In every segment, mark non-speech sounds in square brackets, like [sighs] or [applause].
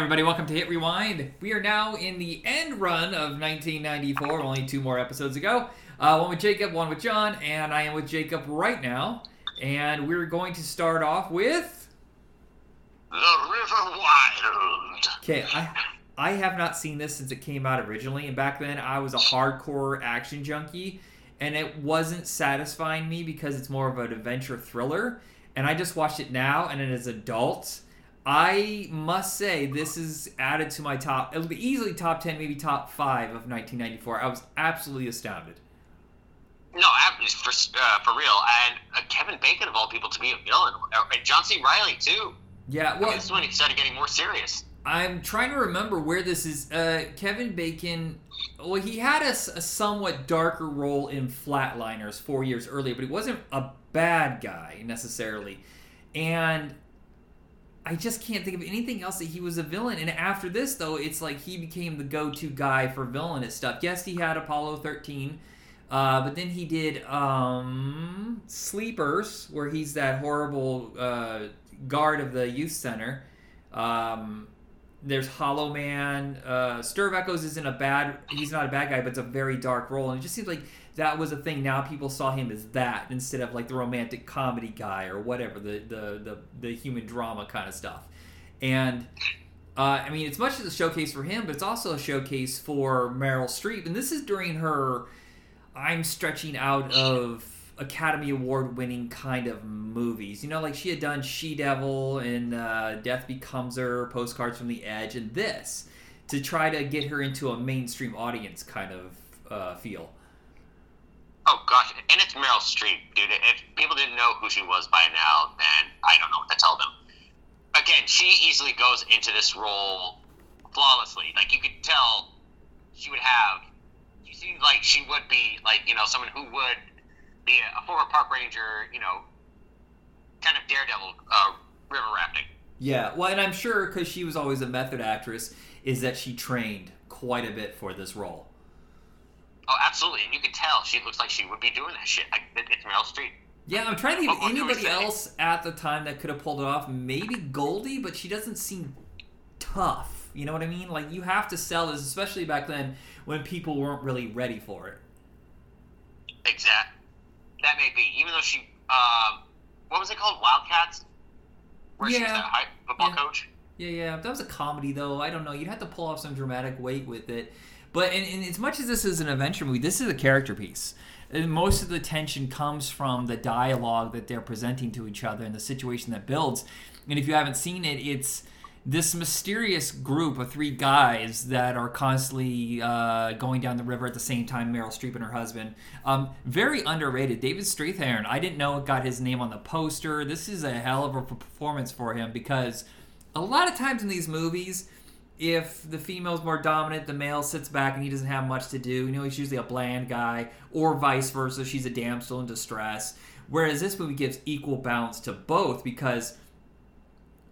Everybody, welcome to Hit Rewind. We are now in the end run of 1994, only two more episodes ago. Uh, one with Jacob, one with John, and I am with Jacob right now. And we're going to start off with. The River Wild. Okay, I I have not seen this since it came out originally, and back then I was a hardcore action junkie, and it wasn't satisfying me because it's more of an adventure thriller. And I just watched it now, and as an adult, I must say this is added to my top. It'll be easily top ten, maybe top five of 1994. I was absolutely astounded. No, for uh, for real, and uh, Kevin Bacon of all people to be a villain, Uh, and John C. Reilly too. Yeah, I mean, well, this is when it started getting more serious. I'm trying to remember where this is. Uh, Kevin Bacon, well, he had a somewhat darker role in Flatliners four years earlier, but he wasn't a bad guy necessarily. And I just can't think of anything else that he was a villain. And after this, though, it's like he became the go to guy for villainous stuff. Yes, he had Apollo 13. Uh, but then he did um, Sleepers, where he's that horrible uh, guard of the youth center. Um, there's Hollow Man. Uh, Stir of Echoes isn't a bad. He's not a bad guy, but it's a very dark role, and it just seems like that was a thing. Now people saw him as that instead of like the romantic comedy guy or whatever the the the, the human drama kind of stuff. And uh, I mean, it's much as a showcase for him, but it's also a showcase for Meryl Streep, and this is during her. I'm stretching out of Academy Award winning kind of movies. You know, like she had done She Devil and uh, Death Becomes Her, Postcards from the Edge, and this to try to get her into a mainstream audience kind of uh, feel. Oh gosh, and it's Meryl Streep, dude. If people didn't know who she was by now, then I don't know what to tell them. Again, she easily goes into this role flawlessly. Like you could tell, she would have. She seemed like she would be like you know someone who would be a, a former park ranger, you know, kind of daredevil uh, river rafting. Yeah, well, and I'm sure because she was always a method actress, is that she trained quite a bit for this role. Oh, absolutely, and you could tell she looks like she would be doing that shit. It, it's Meryl Streep. Yeah, I'm trying to think of What- what can we anybody else at the time that could have pulled it off. Maybe Goldie, but she doesn't seem tough. You know what I mean? Like you have to sell this, especially back then when people weren't really ready for it. Exact. That may be, even though she, um, what was it called, Wildcats, where she was that high football Yeah. coach. Yeah, yeah. That was a comedy, though. I don't know. You'd have to pull off some dramatic weight with it. But and, and as much as this is an adventure movie, this is a character piece. And most of the tension comes from the dialogue that they're presenting to each other and the situation that builds. And if you haven't seen it, it's this mysterious group of three guys that are constantly uh, going down the river at the same time. Meryl Streep and her husband, um, very underrated. David Strathairn, I didn't know it got his name on the poster. This is a hell of a performance for him because a lot of times in these movies, if the female's more dominant, the male sits back and he doesn't have much to do. You know, he's usually a bland guy, or vice versa. She's a damsel in distress. Whereas this movie gives equal balance to both because,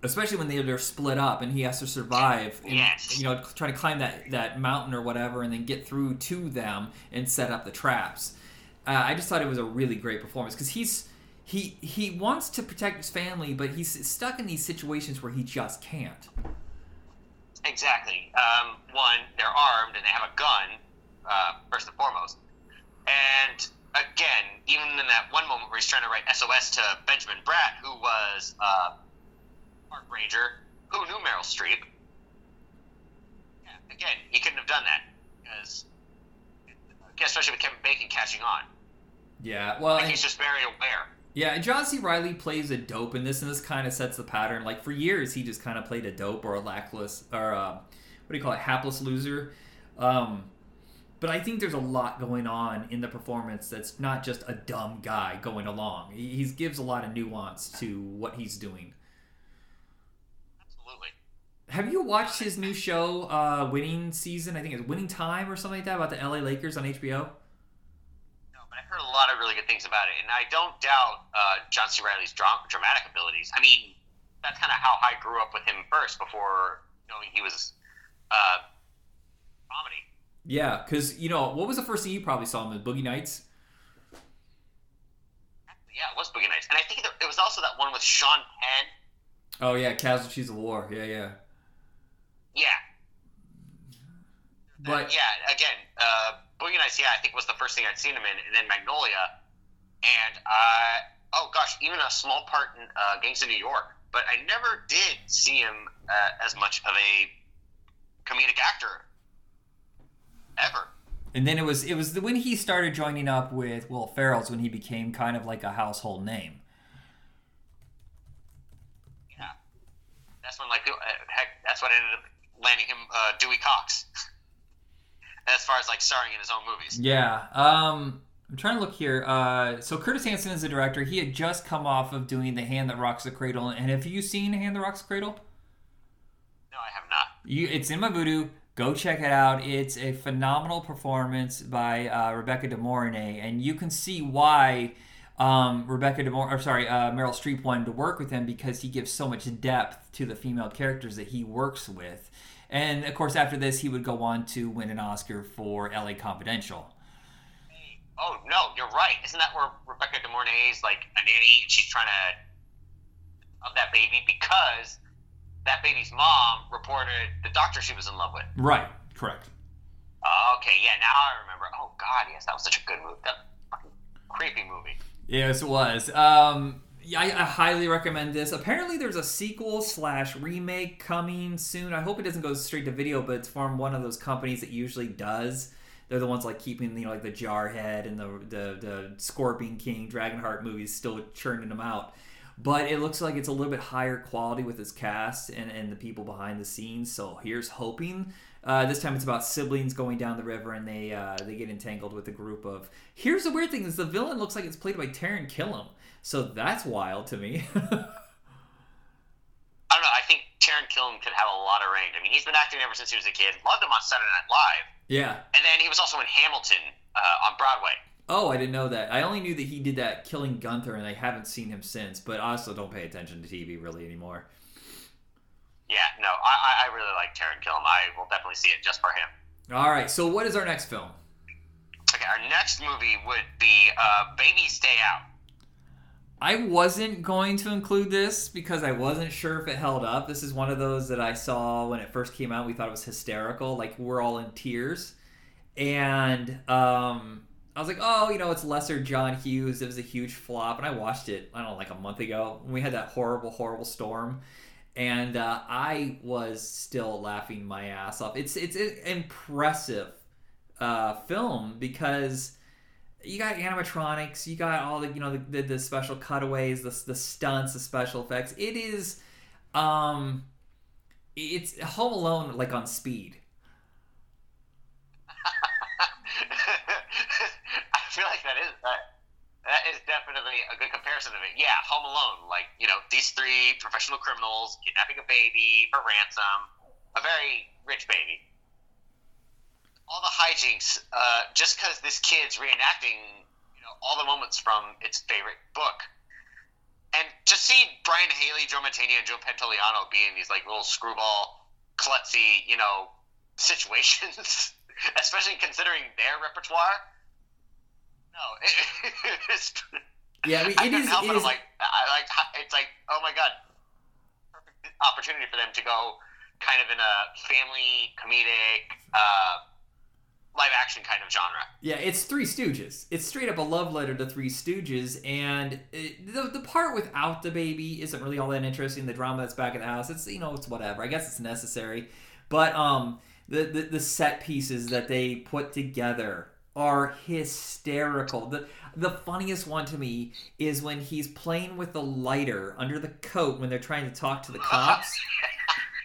especially when they, they're split up and he has to survive, and, Yes. you know, trying to climb that, that mountain or whatever and then get through to them and set up the traps. Uh, I just thought it was a really great performance because he's he he wants to protect his family, but he's stuck in these situations where he just can't. Exactly. Um, one, they're armed and they have a gun, uh, first and foremost. And again, even in that one moment where he's trying to write SOS to Benjamin Bratt, who was uh, park ranger, who knew Meryl Streep. Yeah, again, he couldn't have done that because, especially with Kevin Bacon catching on. Yeah, well, Like he's just very aware. Yeah, and John C. Reilly plays a dope in this, and this kind of sets the pattern. Like for years, he just kind of played a dope or a lackless or uh, what do you call it, hapless loser. Um, but I think there's a lot going on in the performance that's not just a dumb guy going along. He, he gives a lot of nuance to what he's doing. Absolutely. Have you watched his new show, uh, Winning Season? I think it's Winning Time or something like that about the LA Lakers on HBO. No, but I've heard a lot of really good things about it, and I don't doubt uh, John C. Reilly's dra- dramatic abilities. I mean, that's kind of how I grew up with him first, before knowing he was uh, comedy. Yeah, because you know what was the first thing you probably saw him in Boogie Nights? Yeah, it was Boogie Nights, and I think it was also that one with Sean Penn. Oh yeah, Casualties of War. Yeah, yeah. Yeah. But yeah, again, uh, Boogie Nights, yeah, I think was the first thing I'd seen him in, and then Magnolia, and uh, oh gosh, even a small part in uh, Gangs of New York. But I never did see him uh, as much of a comedic actor ever. and then it was it was the, when he started joining up with Will Ferrell's when he became kind of like a household name. Yeah, that's when like uh, heck, that's what ended up landing him uh, Dewey Cox. [laughs] as far as like starring in his own movies. Yeah. Um, I'm trying to look here. Uh, so Curtis Hanson is the director. He had just come off of doing The Hand That Rocks the Cradle. And have you seen Hand That Rocks the Cradle? No, I have not. You, it's in my voodoo. Go check it out. It's a phenomenal performance by uh, Rebecca De Mornay, and you can see why um, Rebecca De Mornay, or sorry, uh, Meryl Streep wanted to work with him because he gives so much depth to the female characters that he works with. And of course, after this, he would go on to win an Oscar for L.A. Confidential. Oh no, you're right. Isn't that where Rebecca De Mornay is like a nanny and she's trying to of that baby because that baby's mom reported the doctor she was in love with. Right. Correct. Okay, yeah, now I remember. Oh God, yes, that was such a good movie. That fucking creepy movie. Yes, it was. Um, yeah, I, I highly recommend this. Apparently, there's a sequel slash remake coming soon. I hope it doesn't go straight to video, but it's from one of those companies that usually does. They're the ones like keeping you know like the Jarhead and the the, the Scorpion King, Dragonheart movies still churning them out. But it looks like it's a little bit higher quality with its cast and, and the people behind the scenes. So here's hoping. Uh, this time it's about siblings going down the river and they uh, they get entangled with a group of. Here's the weird thing: is the villain looks like it's played by Taran Killam. So that's wild to me. [laughs] I don't know. I think Taran Killam could have a lot of range. I mean, he's been acting ever since he was a kid. Loved him on Saturday Night Live, yeah. and then he was also in Hamilton uh, on Broadway. Oh, I didn't know that. I only knew that he did that killing Gunther, and I haven't seen him since. But I also don't pay attention to TV really anymore. Yeah, no, I, I- really like Taran Killam. I will definitely see it just for him. All right. So what is our next film? Okay, our next movie would be uh, Baby's Day Out. I wasn't going to include this because I wasn't sure if it held up. This is one of those that I saw when it first came out. We thought it was hysterical, like we're all in tears, and um, I was like, oh, you know, it's lesser John Hughes. It was a huge flop, and I watched it. I don't know, like a month ago when we had that horrible, horrible storm, and uh, I was still laughing my ass off. It's it's an impressive uh, film because you got animatronics, you got all the you know the, the, special cutaways, the, the stunts, the special effects. It is, um, it's Home Alone like on speed. [laughs] I feel like that is that, that is definitely a good comparison of it. Yeah, Home Alone, like you know, these three professional criminals kidnapping a baby for ransom, a very rich baby. All the hijinks, uh, just because this kid's reenacting, you know, all the moments from its favorite book. And to see Brian Haley, Joe Mantegna, and Joe Pantoliano be in these like little screwball, klutzy, you know, [laughs] situations, [laughs] especially considering their repertoire. No, [laughs] it's, Yeah, I mean, I it couldn't is. help It it. is like, I like, it's like, oh my god, perfect opportunity for them to go kind of in a family comedic, uh, live action kind of genre. Yeah, it's Three Stooges. It's straight up a love letter to Three Stooges, and it, the the part without the baby isn't really all that interesting. The drama that's back at the house, it's you know it's whatever. I guess it's necessary, but um the the, the set pieces that they put together are hysterical. The the funniest one to me is when he's playing with the lighter under the coat when they're trying to talk to the [laughs] cops.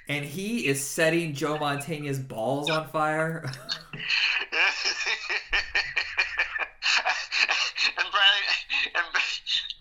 And he is setting Joe Mantegna's balls on fire. [laughs] and Brian and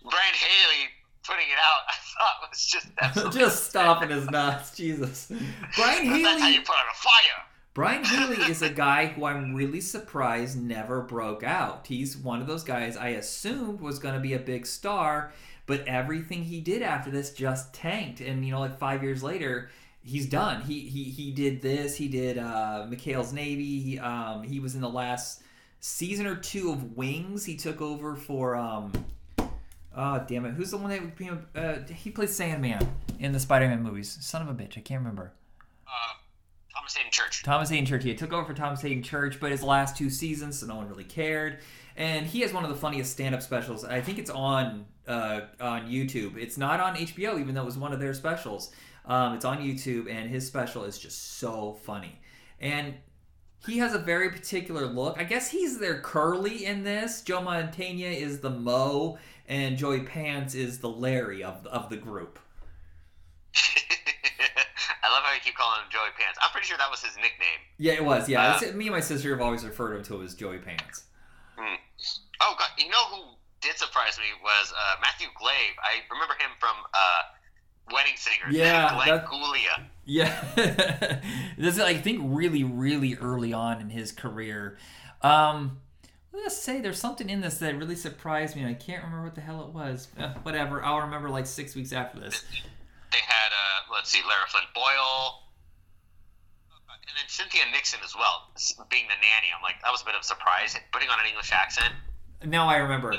Brian Haley putting it out, I thought was just [laughs] absolutely just stopping his nuts. Jesus. Brian That's how you put out a fire. Brian Haley is a [laughs] guy who I'm really surprised never broke out. He's one of those guys I assumed was going to be a big star, but everything he did after this just tanked. And you know, like five years later, he's done. He he he did this. He did uh, McHale's Navy. He, um, he was in the last season or two of Wings. He took over for. Um, Oh damn it! Who's the one that became? Uh, he played Sandman in the Spider-Man movies. Son of a bitch! I can't remember. Uh, Thomas Haden Church. Thomas Haden Church. He took over for Thomas Haden Church, but his last two seasons, so no one really cared. And he has one of the funniest stand-up specials. I think it's on uh, on YouTube. It's not on HBO, even though it was one of their specials. Um, it's on YouTube, and his special is just so funny. And he has a very particular look. I guess he's their curly in this. Joe Mantegna is the Mo, and Joey Pants is the Larry of of the group. [laughs] I love how you keep calling him Joey Pants. I'm pretty sure that was his nickname. Yeah, it was. Yeah, Uh, me and my sister have always referred to him to as Joey Pants. Hmm. Oh god, you know who did surprise me was uh, Matthew Glave. I remember him from uh, Wedding Singer. Yeah, Glenn that-. Yeah, [laughs] this is I think really really early on in his career. Um, let's say there's something in this that really surprised me, I can't remember what the hell it was. Uh, whatever, I'll remember like six weeks after this. They had uh, let's see, Lara Flynn Boyle. And then Cynthia Nixon as well, being the nanny. I'm like, that was a bit of a surprise, putting on an English accent. Now I remember.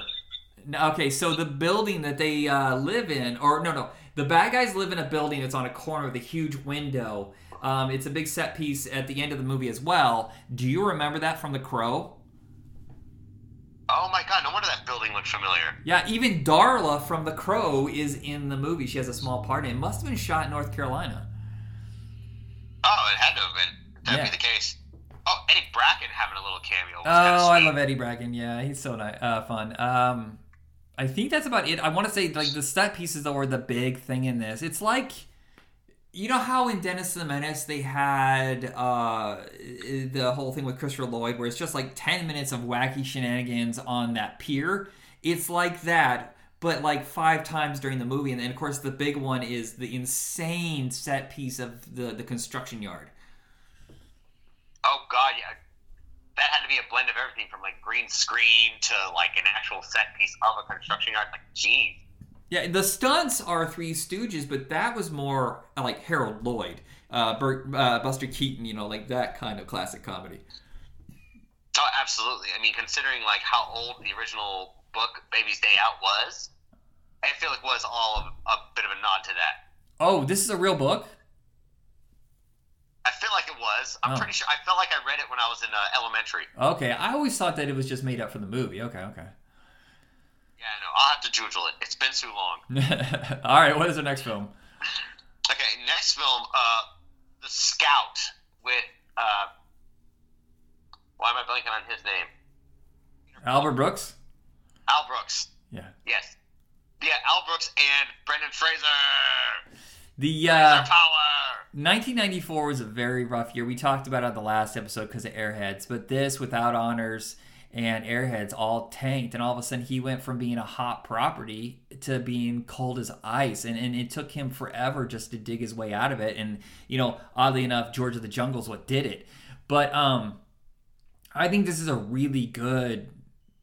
Okay, so the building that they uh, live in, or no, no, the bad guys live in a building that's on a corner with a huge window. Um, it's a big set piece at the end of the movie as well. Do you remember that from The Crow? Oh my god, no wonder that building looked familiar. Yeah, even Darla from The Crow is in the movie. She has a small part in it. It must have been shot in North Carolina. Oh, it had to have been. That'd Yeah. be the case. Oh, Eddie Bracken having a little cameo. Oh, I love Eddie Bracken. Yeah, he's so nice, uh, fun. Um, I think that's about it. I want to say like the set pieces though are the big thing in this. It's like you know how in Dennis the Menace they had uh, the whole thing with Christopher Lloyd, where it's just like ten minutes of wacky shenanigans on that pier. It's like that, but like five times during the movie, and then of course the big one is the insane set piece of the the construction yard. Oh god, yeah. That had to be a blend of everything from like green screen to like an actual set piece of a construction yard. Like, geez. Yeah, the stunts are Three Stooges, but that was more like Harold Lloyd, uh, Bert, uh, Buster Keaton, you know, like that kind of classic comedy. Oh, absolutely. I mean, considering like how old the original book Baby's Day Out was, I feel like was all of a bit of a nod to that. Oh, this is a real book? I feel like it was. I'm Oh. pretty sure. I felt like I read it when I was in uh, elementary. Okay, I always thought that it was just made up for the movie. Okay, okay. Yeah, no, I'll have to jujule it. It's been too long. [laughs] All right, what is the next film? Okay, next film, uh, The Scout with uh, why am I blanking on his name? Albert Brooks? Al Brooks. Yeah. Yes. Yeah, Al Brooks and Brendan Fraser. The uh, Power. 1994 was a very rough year. We talked about it on the last episode because of Airheads, but this without honors and Airheads all tanked, and all of a sudden he went from being a hot property to being cold as ice, and, and it took him forever just to dig his way out of it. And you know, oddly enough, George of the Jungle's what did it. But um, I think this is a really good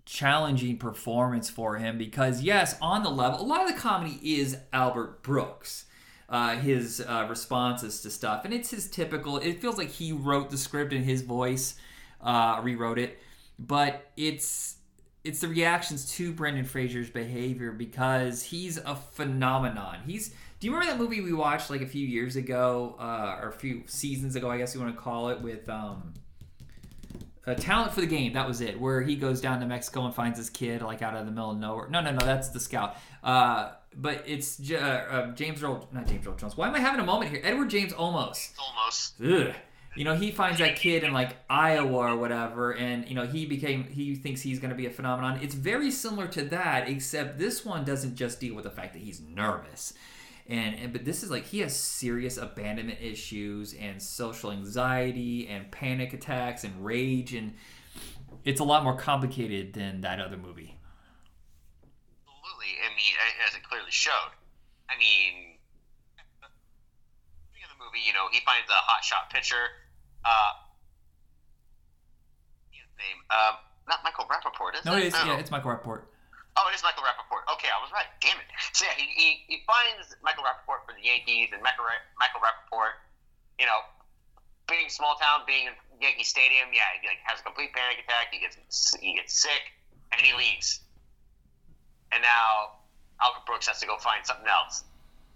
challenging performance for him because yes on the level a lot of the comedy is albert brooks uh, his uh, responses to stuff. And it's his typical it feels like he wrote the script in his voice uh, rewrote it. But it's it's the reactions to brendan fraser's behavior because he's a phenomenon. He's do you remember that movie we watched like a few years ago uh, or a few seasons ago i guess you want to call it with um, uh, talent for the game? That was it where he goes down to mexico and finds his kid like out of the middle of nowhere. No no no that's the scout. Uh, but it's J- uh, uh, james earl not james earl jones. Why am i having a moment here? Edward james olmos. Almost. Ugh. you know he finds that kid in like iowa or whatever and you know he became he thinks he's going to be a phenomenon. It's very similar to that except this one doesn't just deal with the fact that he's nervous. And, and but this is like he has serious abandonment issues and social anxiety and panic attacks and rage and it's a lot more complicated than that other movie I mean, as it clearly showed. I mean, of the movie, you know, he finds a hotshot pitcher. Uh, his name, um, not Michael Rapaport, is no it? is yeah it's michael rapaport Oh, it is Michael Rapaport. Okay, I was right. Damn it. [laughs] So yeah, he, he, he finds Michael Rapaport for the Yankees, and Michael, Michael Rapaport, you know, being small town, being in Yankee Stadium, yeah, he like has a complete panic attack. He gets he gets sick, and he leaves. And now Albert Brooks has to go find something else,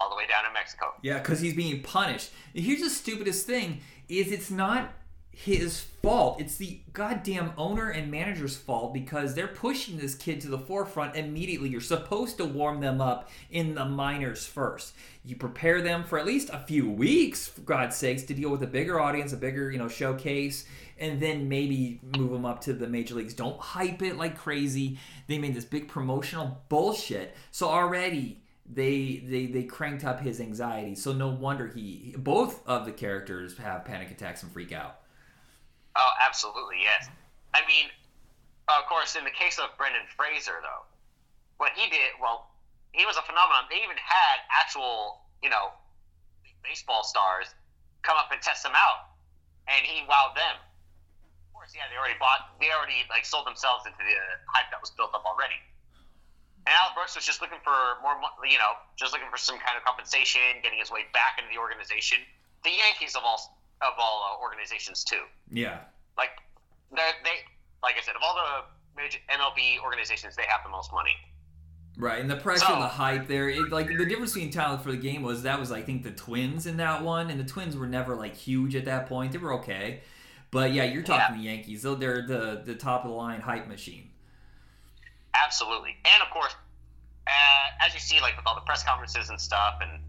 all the way down in Mexico. Yeah, because he's being punished. Here's the stupidest thing is it's not his fault. It's the goddamn owner and manager's fault because they're pushing this kid to the forefront immediately. You're supposed to warm them up in the minors first. You prepare them for at least a few weeks, for God's sakes, to deal with a bigger audience, a bigger, you know, showcase, and then maybe move them up to the major leagues. Don't hype it like crazy. They made this big promotional bullshit. So already they they they cranked up his anxiety. So no wonder he both of the characters have panic attacks and freak out. Oh, absolutely, yes. I mean, of course, in the case of Brendan Fraser, though, what he did, well, he was a phenomenon. They even had actual, you know, baseball stars come up and test him out, and he wowed them. Course, yeah, they already bought, they already like sold themselves into the hype that was built up already. And Al Brooks was just looking for more, you know, just looking for some kind of compensation, getting his way back into the organization. The Yankees of all of all uh, organizations too. Yeah. Like they they like I said, of all the major MLB organizations, they have the most money. Right, and the pressure, So- the hype there, it, like the difference between talent for the game was that was I think the Twins in that one, and the Twins were never like huge at that point. They were okay, but yeah, you're talking the Yankees. Though they're the the top of the line hype machine. Absolutely, and of course, uh, as you see, like with all the press conferences and stuff, and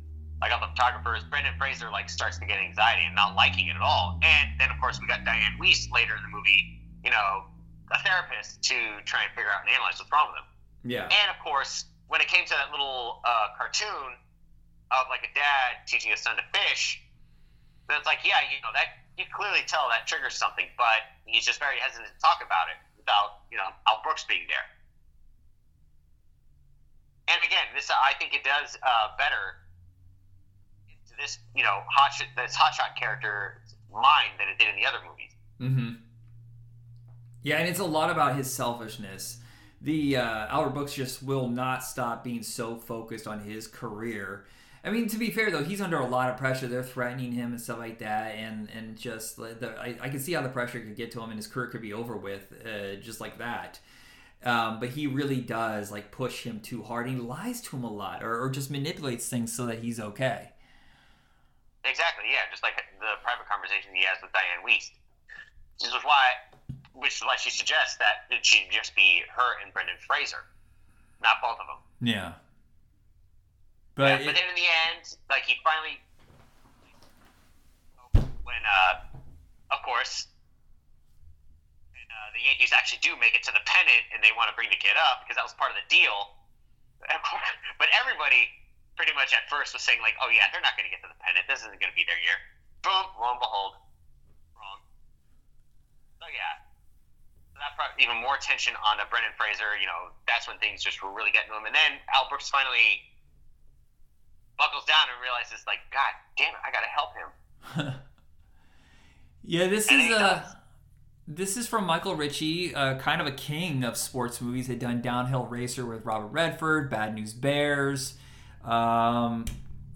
like all the photographers, Brendan Fraser like starts to get anxiety and not liking it at all. And then of course we got Dianne Wiest later in the movie, you know, a therapist to try and figure out and analyze what's wrong with him. Yeah, And of course, when it came to that little uh, cartoon of like a dad teaching his son to fish, then it's like, yeah, you know, that you clearly tell that triggers something, but he's just very hesitant to talk about it without, you know, Al Brooks being there. And again, this I think it does uh, better this, you know, hot this hotshot character mind than it did in the other movies. Mm-hmm. Yeah, and it's a lot about his selfishness. The uh, Albert Brooks just will not stop being so focused on his career. I mean, to be fair though, he's under a lot of pressure. They're threatening him and stuff like that, and and just like the, I, I can see how the pressure could get to him, and his career could be over with uh, just like that. Um, but he really does like push him too hard. And he lies to him a lot, or, or just manipulates things so that he's okay. Exactly, yeah, just like the private conversation he has with Dianne Wiest. This is why, which is why she suggests that it should just be her and Brendan Fraser, not both of them. Yeah. Yeah, But but then in the end, like he finally, when uh, of course, when, uh, the Yankees actually do make it to the pennant and they want to bring the kid up because that was part of the deal. [laughs] But everybody pretty much at first was saying like, oh yeah, they're not going to get to the pennant. This isn't going to be their year. Boom, lo and behold, wrong. So yeah. So that brought even more tension on Brendan Fraser. You know, that's when things just were really getting to him. And then Al Brooks finally buckles down and realizes, like, God damn it, I got to help him. [laughs] yeah, this And is he uh, does. this is from Michael Ritchie, uh, kind of a king of sports movies. Had done Downhill Racer with Robert Redford, Bad News Bears, um,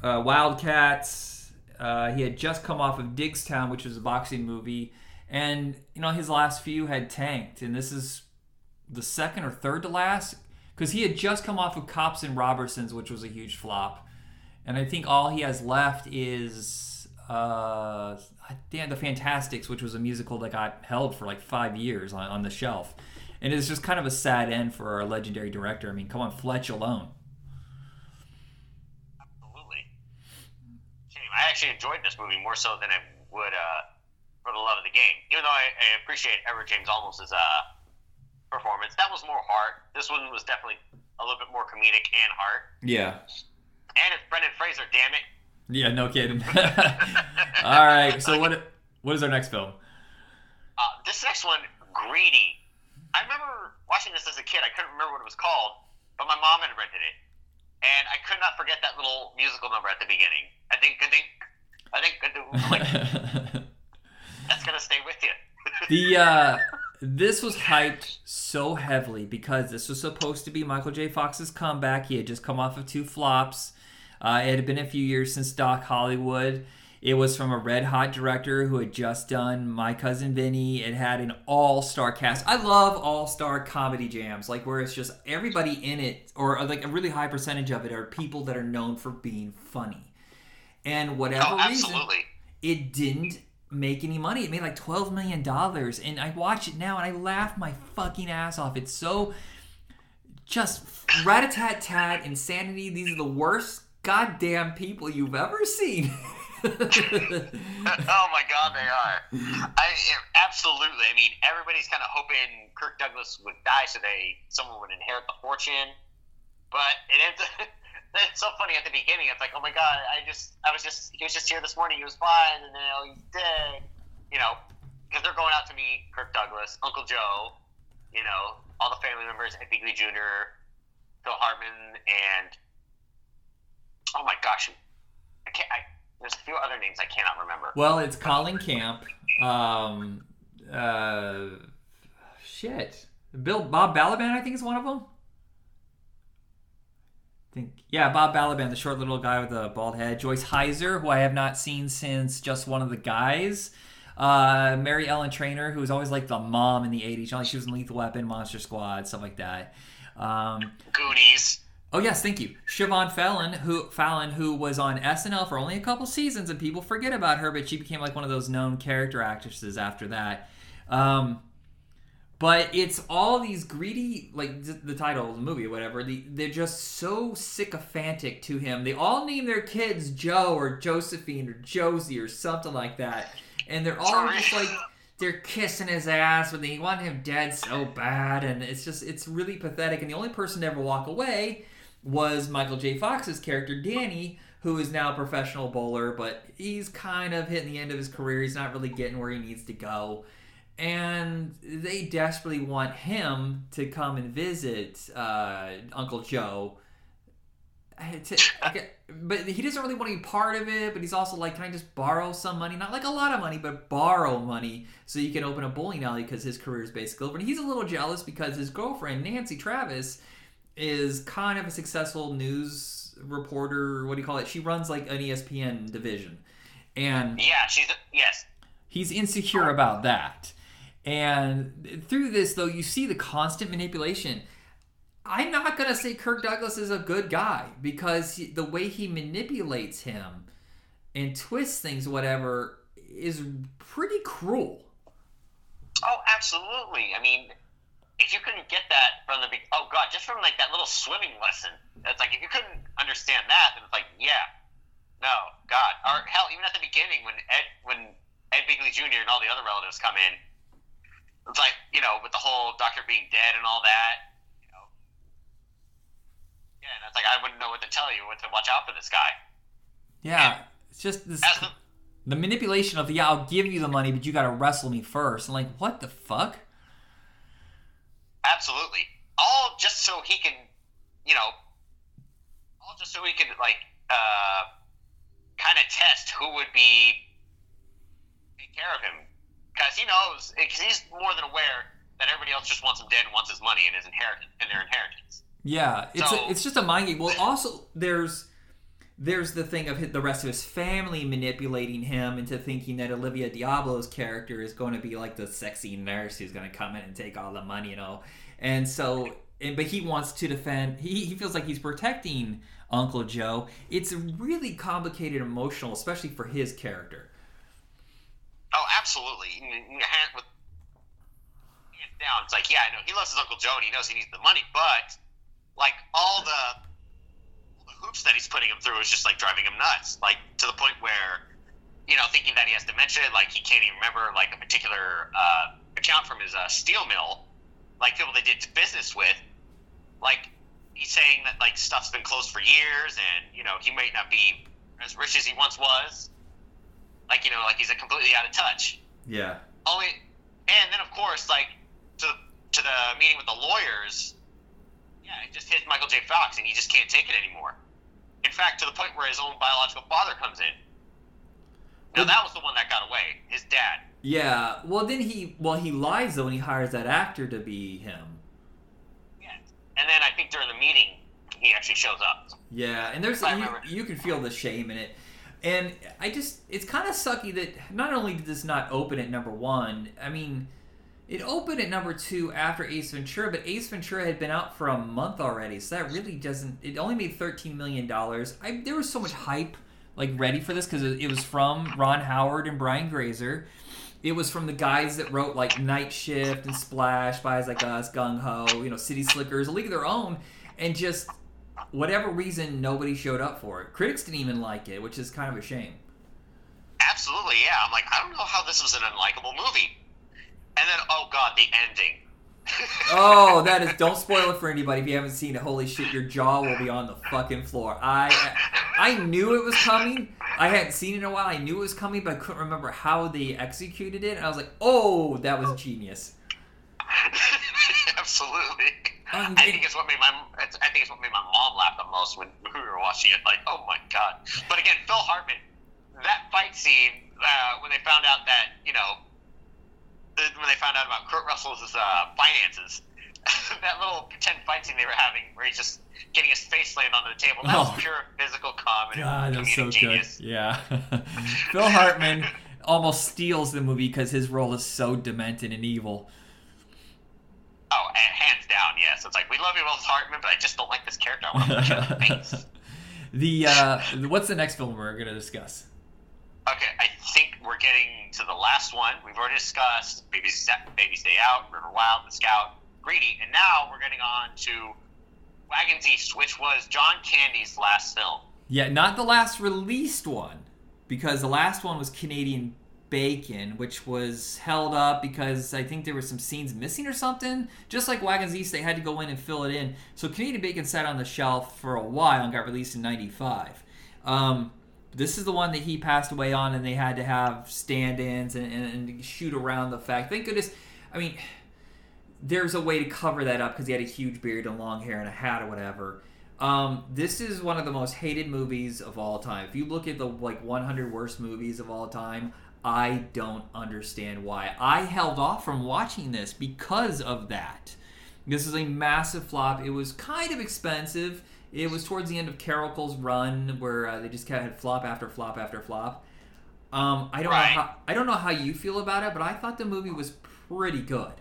uh, Wildcats. Uh, he had just come off of Diggstown, which was a boxing movie, and you know his last few had tanked, and this is the second or third to last because he had just come off of Cops and Robbersons, which was a huge flop, and I think all he has left is uh, damn the Fantasticks, which was a musical that got held for like five years on, on the shelf, and it's just kind of a sad end for our legendary director. I mean, come on, Fletch alone. Absolutely. Shame. I actually enjoyed this movie more so than I would uh, for the love of the game. Even though I, I appreciate Edward James Olmos' uh, performance, that was more heart. This one was definitely a little bit more comedic and heart. Yeah. And it's Brendan Fraser, damn it. Yeah, no kidding. [laughs] All right, so what what is our next film? Uh, this next one, Greedy. I remember watching this as a kid. I couldn't remember what it was called, but my mom had rented it, and I could not forget that little musical number at the beginning. I think, I think, I think, I think like, [laughs] that's gonna stay with you. the uh [laughs] this was hyped so heavily because this was supposed to be Michael J. Fox's comeback. He had just come off of two flops. Uh, it had been a few years since Doc Hollywood. It was from a red hot director who had just done My Cousin Vinny. It had an all star cast. I love all star comedy jams, like where it's just everybody in it, or like a really high percentage of it, are people that are known for being funny. And whatever oh, reason, absolutely. it didn't make any money. It made like twelve million dollars, and I watch it now and I laugh my fucking ass off. It's so just rat a tat tat insanity. These are the worst goddamn people you've ever seen. [laughs] oh my god, they are. I absolutely. I mean, everybody's kind of hoping Kirk Douglas would die so they someone would inherit the fortune, but it ends. [laughs] It's so funny at the beginning. It's like, oh my god, I just, I was just, he was just here this morning. He was fine, and now oh, he's dead. You know, because they're going out to meet Kirk Douglas, Uncle Joe, you know, all the family members, Ed Begley Jr., Phil Hartman, and oh my gosh, I can't. I, there's a few other names I cannot remember. Well, it's Colleen Camp. Um, uh, shit. Bill Bob Balaban, I think, is one of them. I think yeah, Bob Balaban, the short little guy with the bald head. Joyce Hyser, who I have not seen since just one of the guys. Uh, Mary Ellen Trainor, who was always like the mom in the '80s. Like she was in Lethal Weapon, Monster Squad, stuff like that. Um, Goonies. Oh yes, thank you. Siobhan Fallon, who Fallon, who was on SNL for only a couple seasons, and people forget about her, but she became like one of those known character actresses after that. Um, but it's all these greedy, like the title of the movie or whatever. The, they're just so sycophantic to him. They all name their kids Joe or Josephine or Josie or something like that, and they're all just like they're kissing his ass, but they want him dead so bad, and it's just it's really pathetic. And the only person to ever walk away was Michael J. Fox's character Danny, who is now a professional bowler, but he's kind of hitting the end of his career. He's not really getting where he needs to go. And they desperately want him to come and visit uh, Uncle Joe. but he doesn't really want to be part of it. But he's also like, can I just borrow some money? Not like a lot of money, but borrow money so you can open a bowling alley because his career is basically over. And he's a little jealous because his girlfriend Nancy Travis is kind of a successful news reporter. What do you call it? She runs like an ESPN division, and yeah, she's yes. He's insecure about that, and through this though, you see the constant manipulation. I'm not gonna say Kirk Douglas is a good guy because he, the way he manipulates him and twists things, whatever, is pretty cruel. Oh, absolutely. I mean, if you couldn't get that from the oh god, just from like that little swimming lesson, it's like if you couldn't understand that, then it's like yeah, no, God, or hell, even at the beginning when Ed when Ed Begley Jr. and all the other relatives come in, it's like you know with the whole doctor being dead and all that, you know, yeah, and it's like I wouldn't know what to tell you, what to watch out for this guy. Yeah, and it's just this. The, the manipulation of the yeah, I'll give you the money, but you got to wrestle me first. And like, what the fuck? Absolutely. All just so he can, you know, all just so he can like uh, kind of test who would be take care of him because he knows because he's more than aware that everybody else just wants him dead and wants his money and his inheritance and their inheritance. Yeah, it's so, a, it's just a mind game. Well, also there's there's the thing of the rest of his family manipulating him into thinking that Olivia Diablo's character is going to be like the sexy nurse who's going to come in and take all the money, you know. And so, and, but he wants to defend. He he feels like he's protecting Uncle Joe. It's really complicated, emotional, especially for his character. Oh, absolutely. Down, it's like, yeah, I know he loves his Uncle Joe and he knows he needs the money, but like all the hoops that he's putting him through is just like driving him nuts. Like to the point where, you know, thinking that he has dementia, like he can't even remember like a particular uh, account from his uh, steel mill, like people they did business with. Like he's saying that like stuff's been closed for years, and you know he might not be as rich as he once was. Like you know, like he's completely out of touch. Yeah. Only, and then of course, like to to the meeting with the lawyers. Yeah, it just hit Michael J. Fox, and he just can't take it anymore. In fact, to the point where his own biological father comes in. Now that was the one that got away, his dad. Yeah. Well, then he well he lies though when he hires that actor to be him. Yeah. And then I think during the meeting he actually shows up. Yeah, and there's you, you can feel the shame in it. And I just it's kind of sucky that not only did this not open at number 1, I mean it opened at number two after Ace Ventura, but Ace Ventura had been out for a month already, so that really doesn't. It only made thirteen million dollars. There was so much hype like ready for this because it, it was from Ron Howard and Brian Grazer. It was from the guys that wrote like Night Shift and Splash, Guys Like Us, Gung Ho, you know, City Slickers, A League of Their Own, and just whatever reason nobody showed up for it. Critics didn't even like it, which is kind of a shame. Absolutely, yeah. I'm like, I don't know how this was an unlikable movie. And then, oh god, the ending. [laughs] oh, that is. Don't spoil it for anybody if you haven't seen it. Holy shit, your jaw will be on the fucking floor. I, I knew it was coming. I hadn't seen it in a while. I knew it was coming, but I couldn't remember how they executed it. And I was like, oh, that was genius. [laughs] Absolutely. Um, I think it's what made my I think it's what made my mom laugh the most when we were watching it. Like, oh my god! But again, Phil Hartman, that fight scene uh, when they found out that you know when they found out about Kurt Russell's uh, finances, [laughs] that little pretend fight scene they were having, where he's just getting his face slammed onto the table. That oh. was pure physical comedy. God, that was so genius. good. Yeah, [laughs] Phil Hartman almost steals the movie because his role is so demented and evil. Oh, and hands down, yes. It's like we love you, Will Hartman, but I just don't like this character. I want to punch in the face. [laughs] The uh, what's the next film we're going to discuss? Okay, I think we're getting to the last one. We've already discussed Baby, Baby's Day Out, River Wild, The Scout, Greedy, and now we're getting on to Wagons East, which was John Candy's last film. Yeah, not the last released one, because the last one was Canadian Bacon, which was held up because I think there were some scenes missing or something. Just like Wagons East, they had to go in and fill it in. So Canadian Bacon sat on the shelf for a while and got released in '95. Um, this is the one that he passed away on, and they had to have stand-ins and, and, and shoot around the fact. Thank goodness. I mean, there's a way to cover that up because he had a huge beard and long hair and a hat or whatever. Um, this is one of the most hated movies of all time. If you look at the like 100 worst movies of all time, I don't understand why. I held off from watching this because of that. This is a massive flop. It was kind of expensive. It was towards the end of Carol's run where uh, they just kind of had flop after flop after flop. Um, I don't right. know how I don't know how you feel about it, but I thought the movie was pretty good.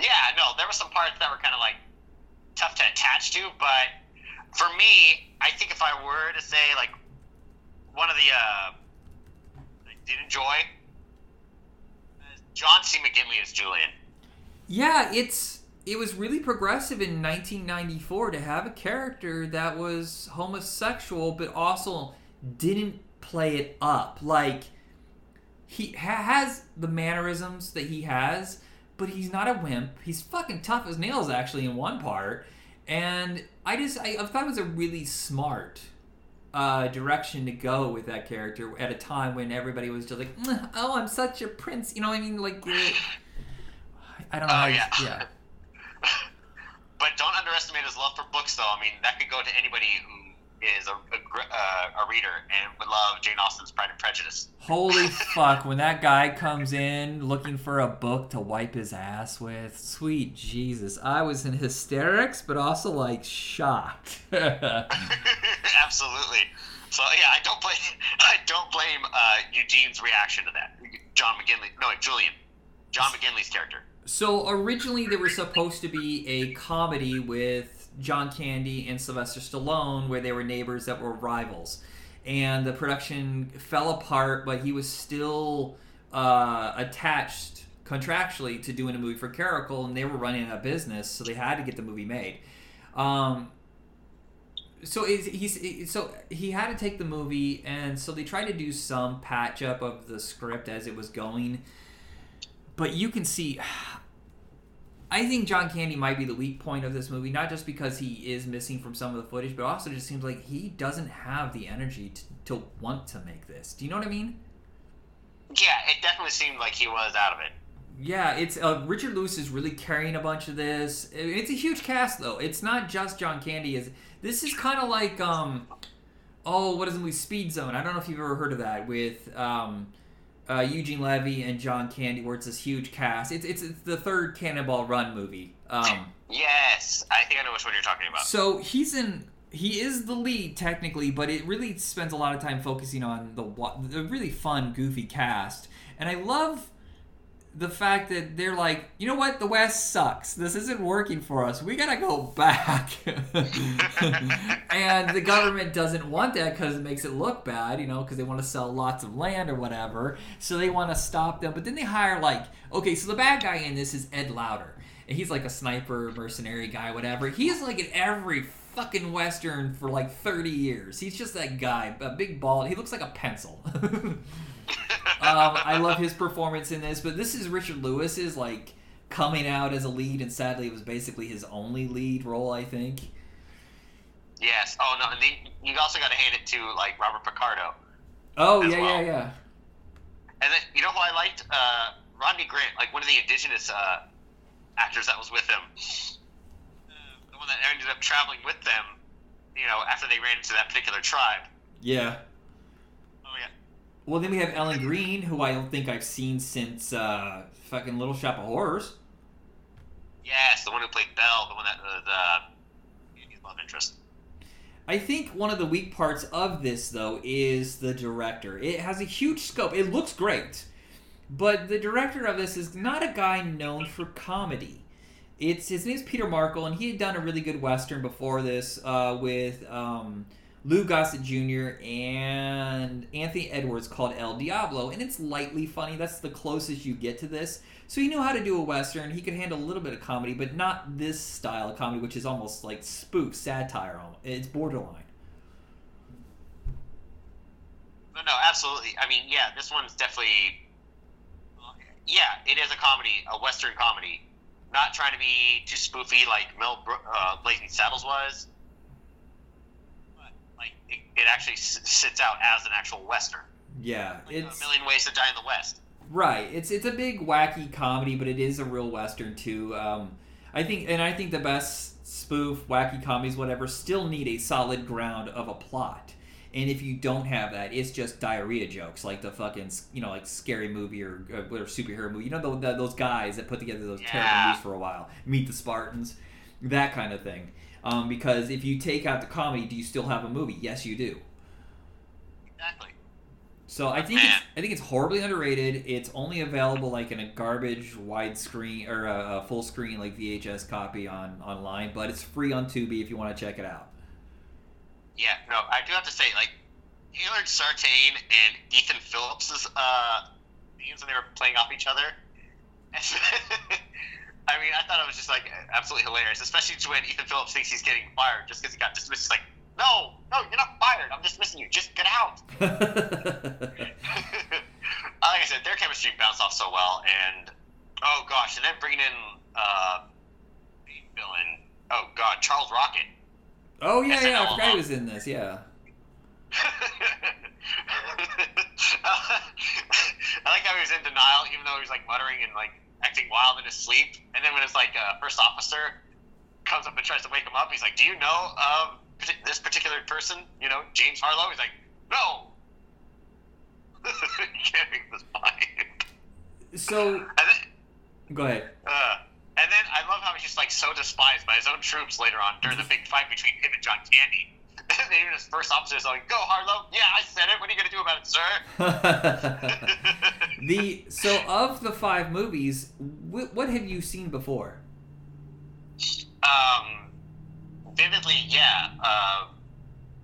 Yeah, no, there were some parts that were kind of like tough to attach to, but for me, I think if I were to say like one of the uh, I did enjoy uh, John C. McGinley as Julian. Yeah, it's it was really progressive in 1994 to have a character that was homosexual but also didn't play it up. Like he ha- has the mannerisms that he has but he's not a wimp. He's fucking tough as nails actually in one part. And i just i, I thought it was a really smart uh, direction to go with that character at a time when everybody was just like oh i'm such a prince. You know what i mean? Like [sighs] i don't know. Oh, yeah. yeah but don't underestimate his love for books, though. I mean, that could go to anybody who is a, a, uh, a, reader and would love Jane Austen's Pride and Prejudice. Holy [laughs] fuck, when that guy comes in looking for a book to wipe his ass with, sweet Jesus. I was in hysterics, but also like shocked. [laughs] [laughs] Absolutely. So yeah, I don't blame I don't blame uh, Eugene's reaction to that. John McGinley, no, Julian, John McGinley's character. So originally there was supposed to be a comedy with John Candy and Sylvester Stallone, where they were neighbors that were rivals, and the production fell apart. But he was still uh, attached contractually to doing a movie for Carol, and they were running a business, so they had to get the movie made. Um, so he's so he had to take the movie, and so they tried to do some patch up of the script as it was going but you can see [sighs] I think John Candy might be the weak point of this movie, not just because he is missing from some of the footage, but also just seems like he doesn't have the energy to, to want to make this. Do you know what I mean? Yeah, it definitely seemed like he was out of it. Yeah, it's uh, Richard Lewis is really carrying a bunch of this. It's a huge cast though. It's not just John Candy. Is this is kind of like um, oh, what is the movie Speed Zone? I don't know if you've ever heard of that with um, uh, Eugene Levy and John Candy, where it's this huge cast. It's it's, it's the third Cannonball Run movie. Um, yes, I think I know which one you're talking about. So he's in. He is the lead technically, but it really spends a lot of time focusing on the the really fun, goofy cast. And I love the fact that they're like, you know what, the West sucks. This isn't working for us. We gotta go back. [laughs] and the government doesn't want that because it makes it look bad, you know, because they want to sell lots of land or whatever. So they want to stop them. But then they hire like, okay, so the bad guy in this is Ed Lauter, and he's like a sniper, mercenary guy, whatever. He's like in every fucking western for like 30 years. He's just that guy, a big bald. He looks like a pencil. [laughs] um, I love his performance in this, but this is Richard Lewis's like coming out as a lead, and sadly, it was basically his only lead role. I think. Yes. Oh no. You also got to hand it to like Robert Picardo. Oh yeah, well. yeah, yeah. And then you know who I liked? Uh, Rodney Grant, like one of the indigenous uh, actors that was with him. One that ended up traveling with them, you know, after they ran into that particular tribe. Yeah. Oh yeah. Well, then we have Ellen Greene, who I don't think I've seen since uh, fucking Little Shop of Horrors. Yes, the one who played Belle, the one that uh, the love interest. I think one of the weak parts of this, though, is the director. It has a huge scope. It looks great, but the director of this is not a guy known for comedy. It's his name's Peter Markle, and he had done a really good western before this uh, with um, Lou Gossett Jr. and Anthony Edwards called El Diablo, and it's lightly funny. That's the closest you get to this. So he knew how to do a western. He could handle a little bit of comedy, but not this style of comedy, which is almost like spoof satire. It's borderline. No, no, absolutely. I mean, yeah, this one's definitely. Yeah, it is a comedy, a western comedy. Not trying to be too spoofy like Mel uh, Blazing Saddles was. But, like, it, it actually s- sits out as an actual western. Yeah, Like it's a million ways to die in the West. right. It's it's a big wacky comedy, but it is a real western too. Um, I think, and I think the best spoof, wacky comedies, whatever, still need a solid ground of a plot. And if you don't have that, it's just diarrhea jokes, like the fucking, you know, like scary movie or, uh, or superhero movie. You know, the, the, those guys that put together those terrible movies for a while, Meet the Spartans, that kind of thing. Um, because if you take out the comedy, do you still have a movie? Yes, you do. Exactly. So I think it's, I think it's horribly underrated. It's only available like in a garbage widescreen or a, a full screen like VHS copy on online, but it's free on Tubi if you want to check it out. Yeah, no, I do have to say, like, Taylor Sartain and Ethan Phillips' uh, scenes when they were playing off each other. [laughs] I mean, I thought it was just like absolutely hilarious, especially when Ethan Phillips thinks he's getting fired just because he got dismissed. He's like, no, no, you're not fired. I'm dismissing you. Just get out. [laughs] [laughs] like I said, their chemistry bounced off so well, and oh gosh, and then bringing in uh, villain. Oh god, Charles Rocket. Oh yeah, yeah, I forgot he was in this. Yeah. [laughs] I like how he was in denial, even though he was like muttering and like acting wild in his sleep. And then when his like uh, first officer comes up and tries to wake him up, he's like, "Do you know um, this particular person? You know, James Harlow?" He's like, "No." [laughs] can't read his mind. So then, go ahead. uh, and then I love how he's just like so despised by his own troops later on during the big fight between him and John Candy. [laughs] And even his first officer is like, "Go, Harlow! Yeah, I said it. What are you gonna do about it, sir?" [laughs] [laughs] the so of the five movies, wh- what have you seen before? um, vividly, yeah. Uh,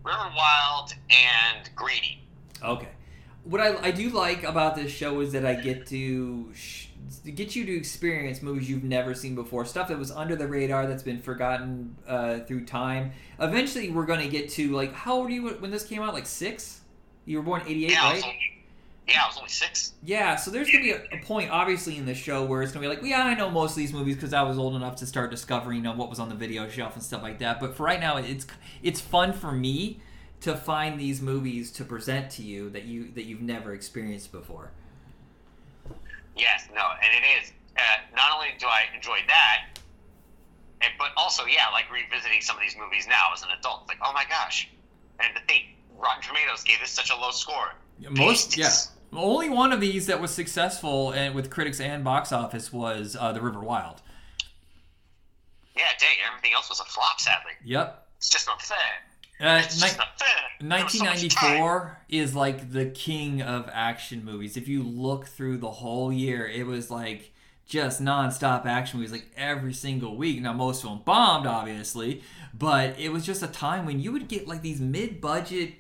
River Wild and Greedy. Okay. What I, I do like about this show is that I get to sh- to get you to experience movies you've never seen before, stuff that was under the radar that's been forgotten uh, through time. Eventually, we're going to get to like how old were you when this came out? Like six? You were born eighty eight, Yeah, I right? was only, yeah, I was only six. Yeah, so there's gonna be a, a point, obviously, in the show where it's gonna be like, well, yeah, I know most of these movies because I was old enough to start discovering, you know, what was on the video shelf and stuff like that. But for right now, it's it's fun for me to find these movies to present to you that you that you've never experienced before. Yes, no, and it is. Uh, not only do I enjoy that, and, but also, yeah, like revisiting some of these movies now as an adult. Like, oh my gosh. And to think, Rotten Tomatoes gave this such a low score. Most, yeah. Only one of these that was successful and with critics and box office was uh, The River Wild. Yeah, dang, everything else was a flop, sadly. Yep. It's just not fair. Uh, It's ni- just not fair. There was so 1994 is like the king of action movies. If you look through the whole year, it was like just nonstop action movies, like every single week. Now, most of them bombed, obviously, but it was just a time when you would get like these mid budget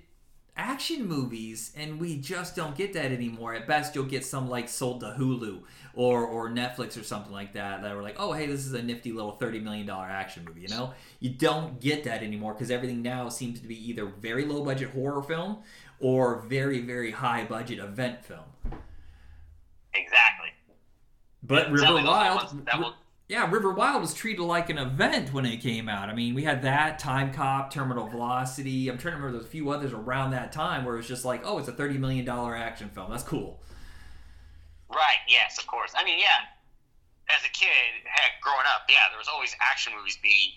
action movies, and we just don't get that anymore. At best, you'll get some like sold to Hulu or or Netflix or something like that that were like, oh hey, this is a nifty little thirty million dollar action movie. You know, you don't get that anymore because everything now seems to be either very low budget horror film or very very high budget event film. Exactly. But River Certainly those are the Wild, ones that will- yeah, River Wild was treated like an event when it came out. I mean, we had that Time Cop, Terminal Velocity. I'm trying to remember there's a few others around that time where it was just like, oh, it's a thirty million dollar action film. That's cool. Right. Yes, of course. I mean, yeah. As a kid, heck, growing up, yeah, there was always action movies being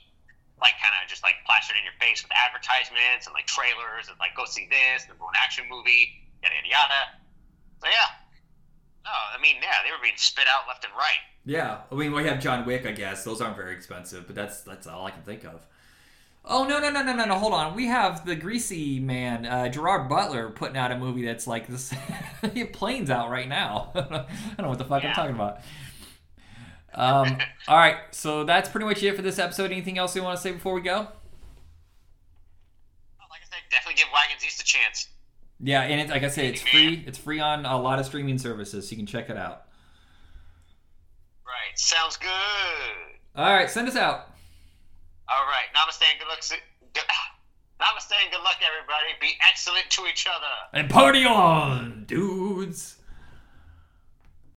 like kind of just like plastered in your face with advertisements and like trailers and like go see this, the one action movie, yada yada yada. So yeah. No, I mean, yeah, they were being spit out left and right. Yeah, I mean, we have John Wick. I guess those aren't very expensive, but that's that's all I can think of. Oh no no no no no no! Hold on, we have the greasy man, uh, Gerard Butler, putting out a movie that's like this. [laughs] planes out right now. [laughs] I don't know what the fuck I'm talking about. Um, all right, so that's pretty much it for this episode. Anything else you want to say before we go? Like I said, definitely give Wagons East a chance. Yeah, and it, like I said, it's free. It's free on a lot of streaming services, so you can check it out. Right. Sounds good. All right, send us out. All right. Namaste and good luck. [sighs] Namaste and good luck, everybody. Be excellent to each other. And party on, dudes.